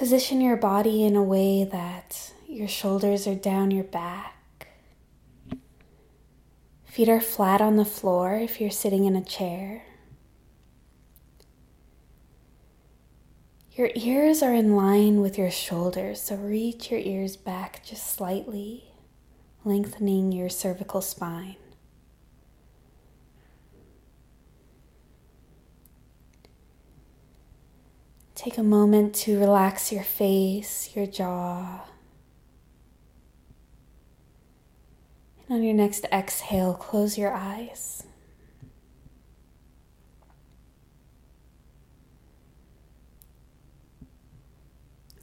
Position your body in a way that your shoulders are down your back. Feet are flat on the floor if you're sitting in a chair. Your ears are in line with your shoulders, so reach your ears back just slightly, lengthening your cervical spine. Take a moment to relax your face, your jaw. And on your next exhale, close your eyes.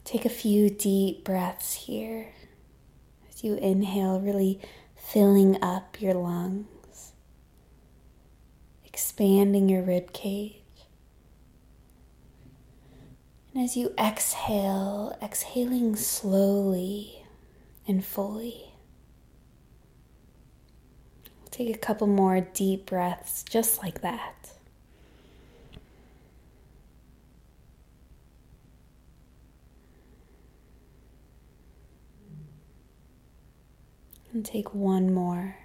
Take a few deep breaths here as you inhale, really filling up your lungs, expanding your rib cage. And as you exhale, exhaling slowly and fully. Take a couple more deep breaths just like that. And take one more.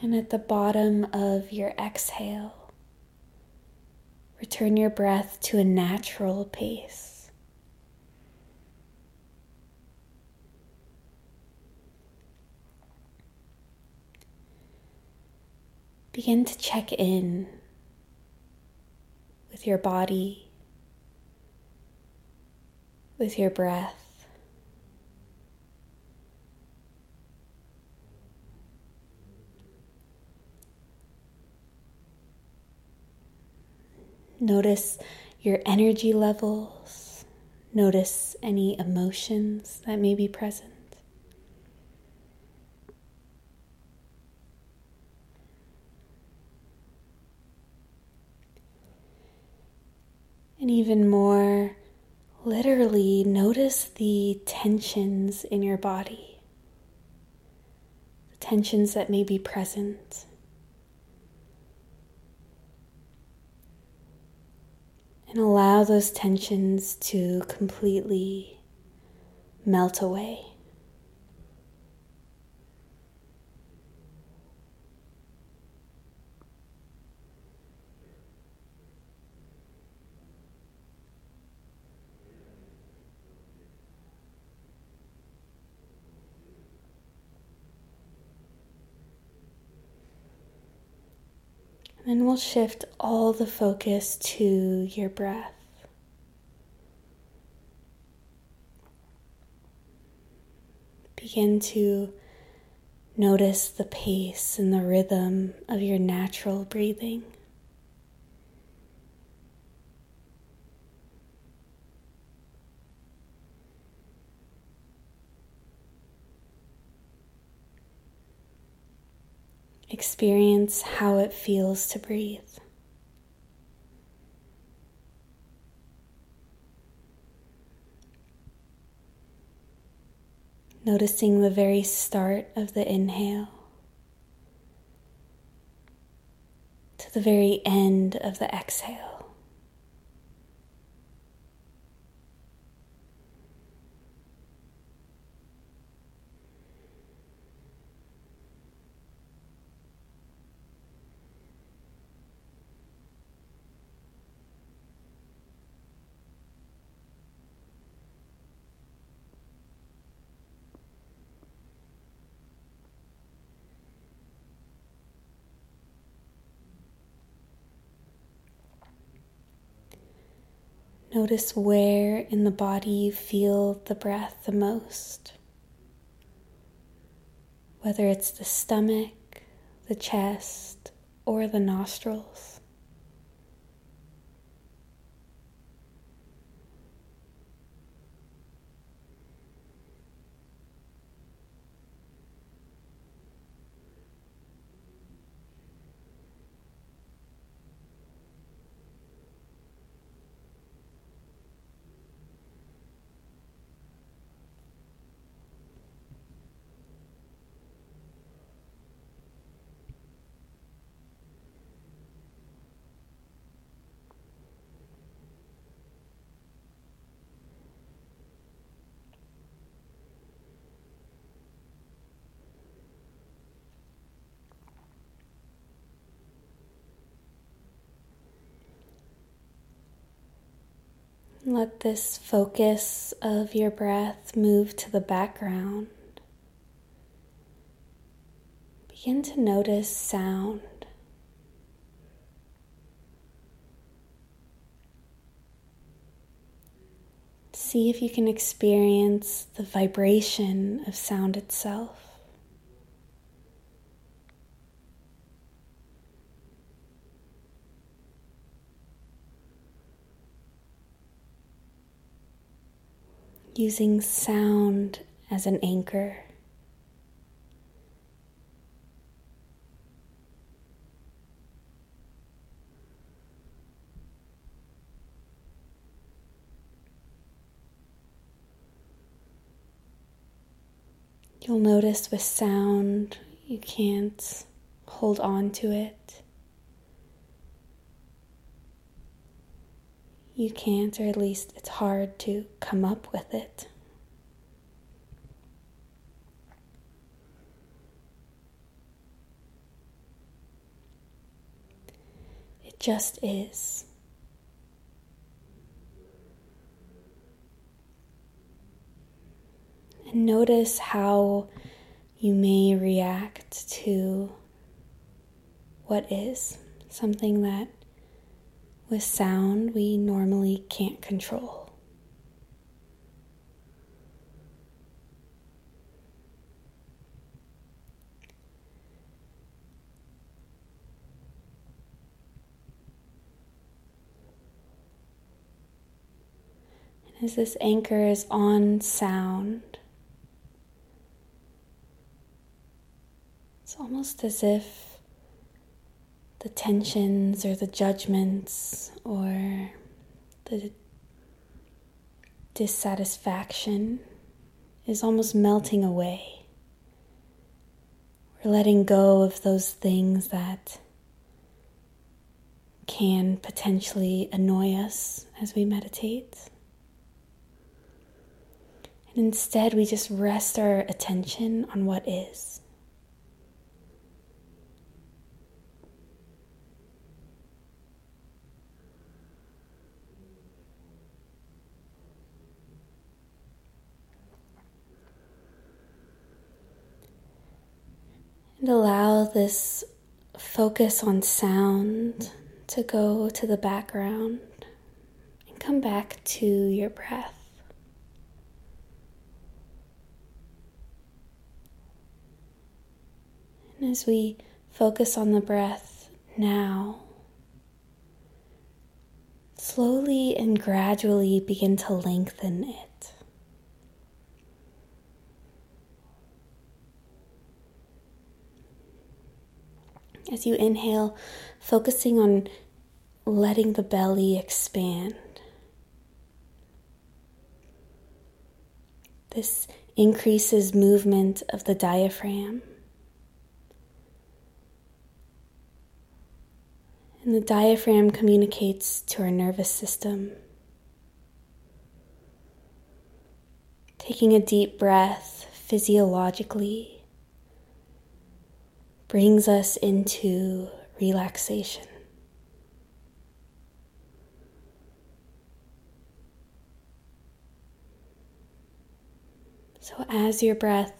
And at the bottom of your exhale, return your breath to a natural pace. Begin to check in with your body, with your breath. Notice your energy levels. Notice any emotions that may be present. And even more literally, notice the tensions in your body, the tensions that may be present. And allow those tensions to completely melt away. Then we'll shift all the focus to your breath. Begin to notice the pace and the rhythm of your natural breathing. Experience how it feels to breathe. Noticing the very start of the inhale to the very end of the exhale. Notice where in the body you feel the breath the most. Whether it's the stomach, the chest, or the nostrils. Let this focus of your breath move to the background. Begin to notice sound. See if you can experience the vibration of sound itself. Using sound as an anchor. You'll notice with sound you can't hold on to it. You can't, or at least it's hard to come up with it. It just is. And notice how you may react to what is something that with sound we normally can't control. And as this anchor is on sound, It's almost as if the tensions or the judgments or the dissatisfaction is almost melting away. We're letting go of those things that can potentially annoy us as we meditate. And instead, we just rest our attention on what is. And allow this focus on sound to go to the background and come back to your breath. And as we focus on the breath now, slowly and gradually begin to lengthen it. As you inhale, focusing on letting the belly expand. This increases movement of the diaphragm. And the diaphragm communicates to our nervous system. Taking a deep breath physiologically brings us into relaxation. So, as your breath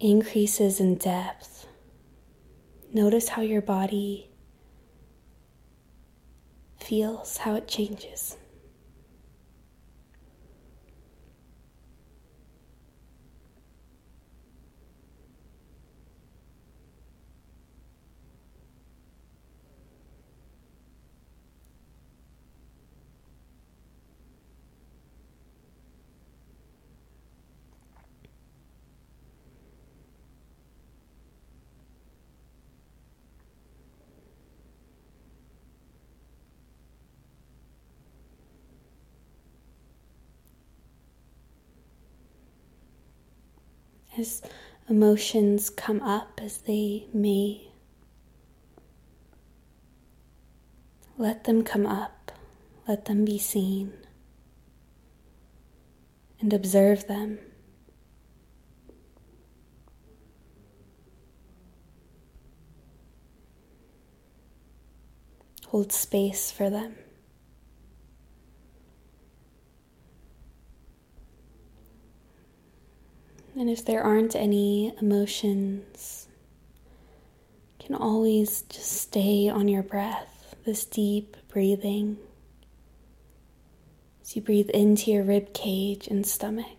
increases in depth, notice how your body feels, how it changes. As emotions come up as they may. Let them come up, let them be seen, and observe them. Hold space for them. And if there aren't any emotions, you can always just stay on your breath, this deep breathing. As you breathe into your rib cage and stomach.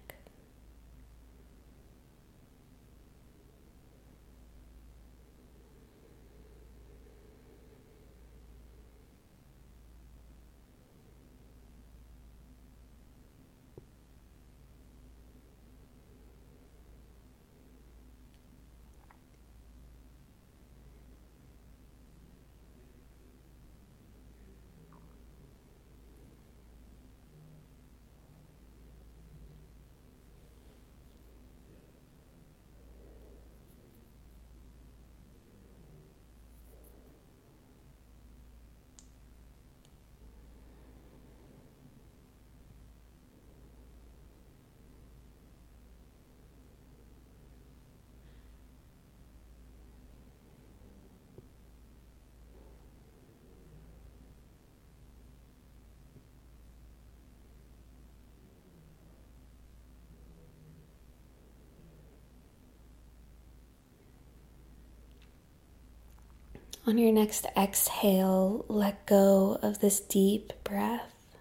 On your next exhale, let go of this deep breath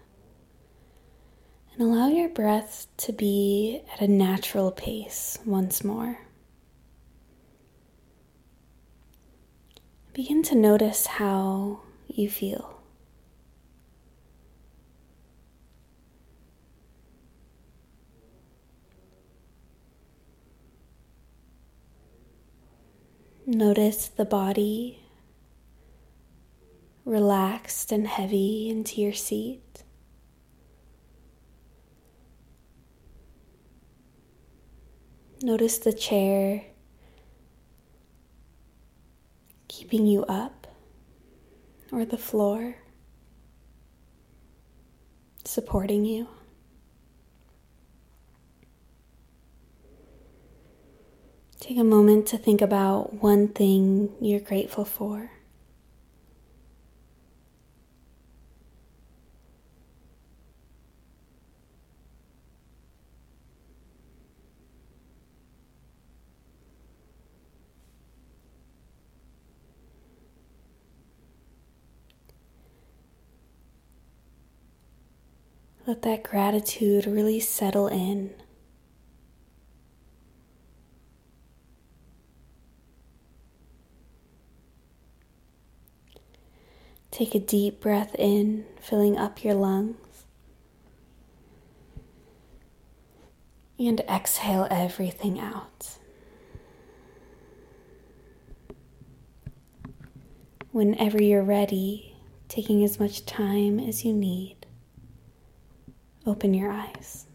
and allow your breath to be at a natural pace once more. Begin to notice how you feel. Notice the body relaxed and heavy into your seat. Notice the chair keeping you up or the floor supporting you. Take a moment to think about one thing you're grateful for. Let that gratitude really settle in. Take a deep breath in, filling up your lungs. And exhale everything out. Whenever you're ready, taking as much time as you need open your eyes.